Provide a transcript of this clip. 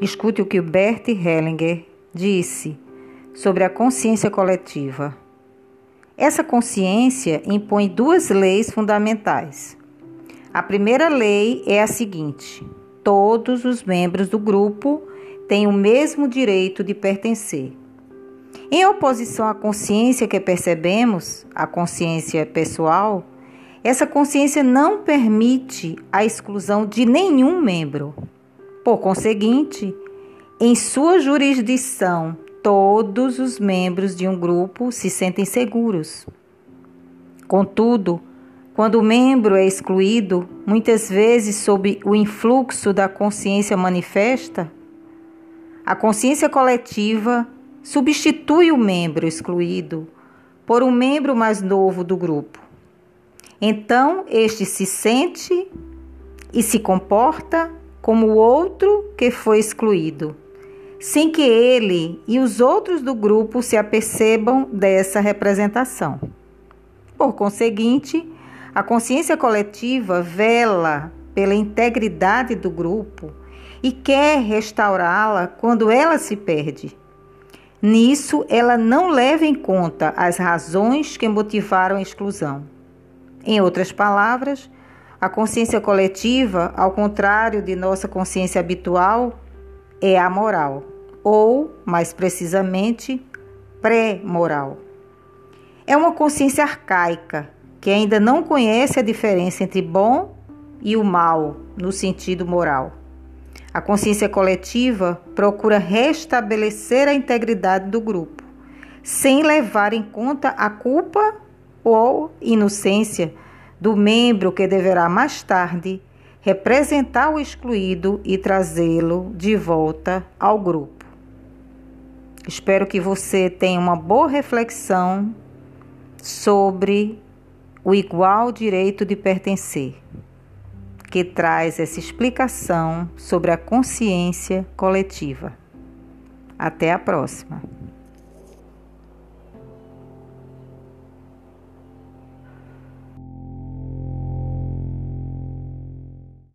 Escute o que Bert Hellinger disse sobre a consciência coletiva. Essa consciência impõe duas leis fundamentais. A primeira lei é a seguinte: todos os membros do grupo têm o mesmo direito de pertencer. Em oposição à consciência que percebemos, a consciência pessoal, essa consciência não permite a exclusão de nenhum membro. Por conseguinte, em sua jurisdição, todos os membros de um grupo se sentem seguros. Contudo, quando o membro é excluído, muitas vezes sob o influxo da consciência manifesta, a consciência coletiva substitui o membro excluído por um membro mais novo do grupo. Então, este se sente e se comporta como o outro que foi excluído, sem que ele e os outros do grupo se apercebam dessa representação. Por conseguinte, a consciência coletiva vela pela integridade do grupo e quer restaurá-la quando ela se perde. Nisso, ela não leva em conta as razões que motivaram a exclusão. Em outras palavras, a consciência coletiva, ao contrário de nossa consciência habitual, é amoral, ou, mais precisamente, pré-moral. É uma consciência arcaica que ainda não conhece a diferença entre bom e o mal no sentido moral. A consciência coletiva procura restabelecer a integridade do grupo, sem levar em conta a culpa ou inocência do membro que deverá mais tarde representar o excluído e trazê-lo de volta ao grupo. Espero que você tenha uma boa reflexão sobre o igual direito de pertencer que traz essa explicação sobre a consciência coletiva. Até a próxima!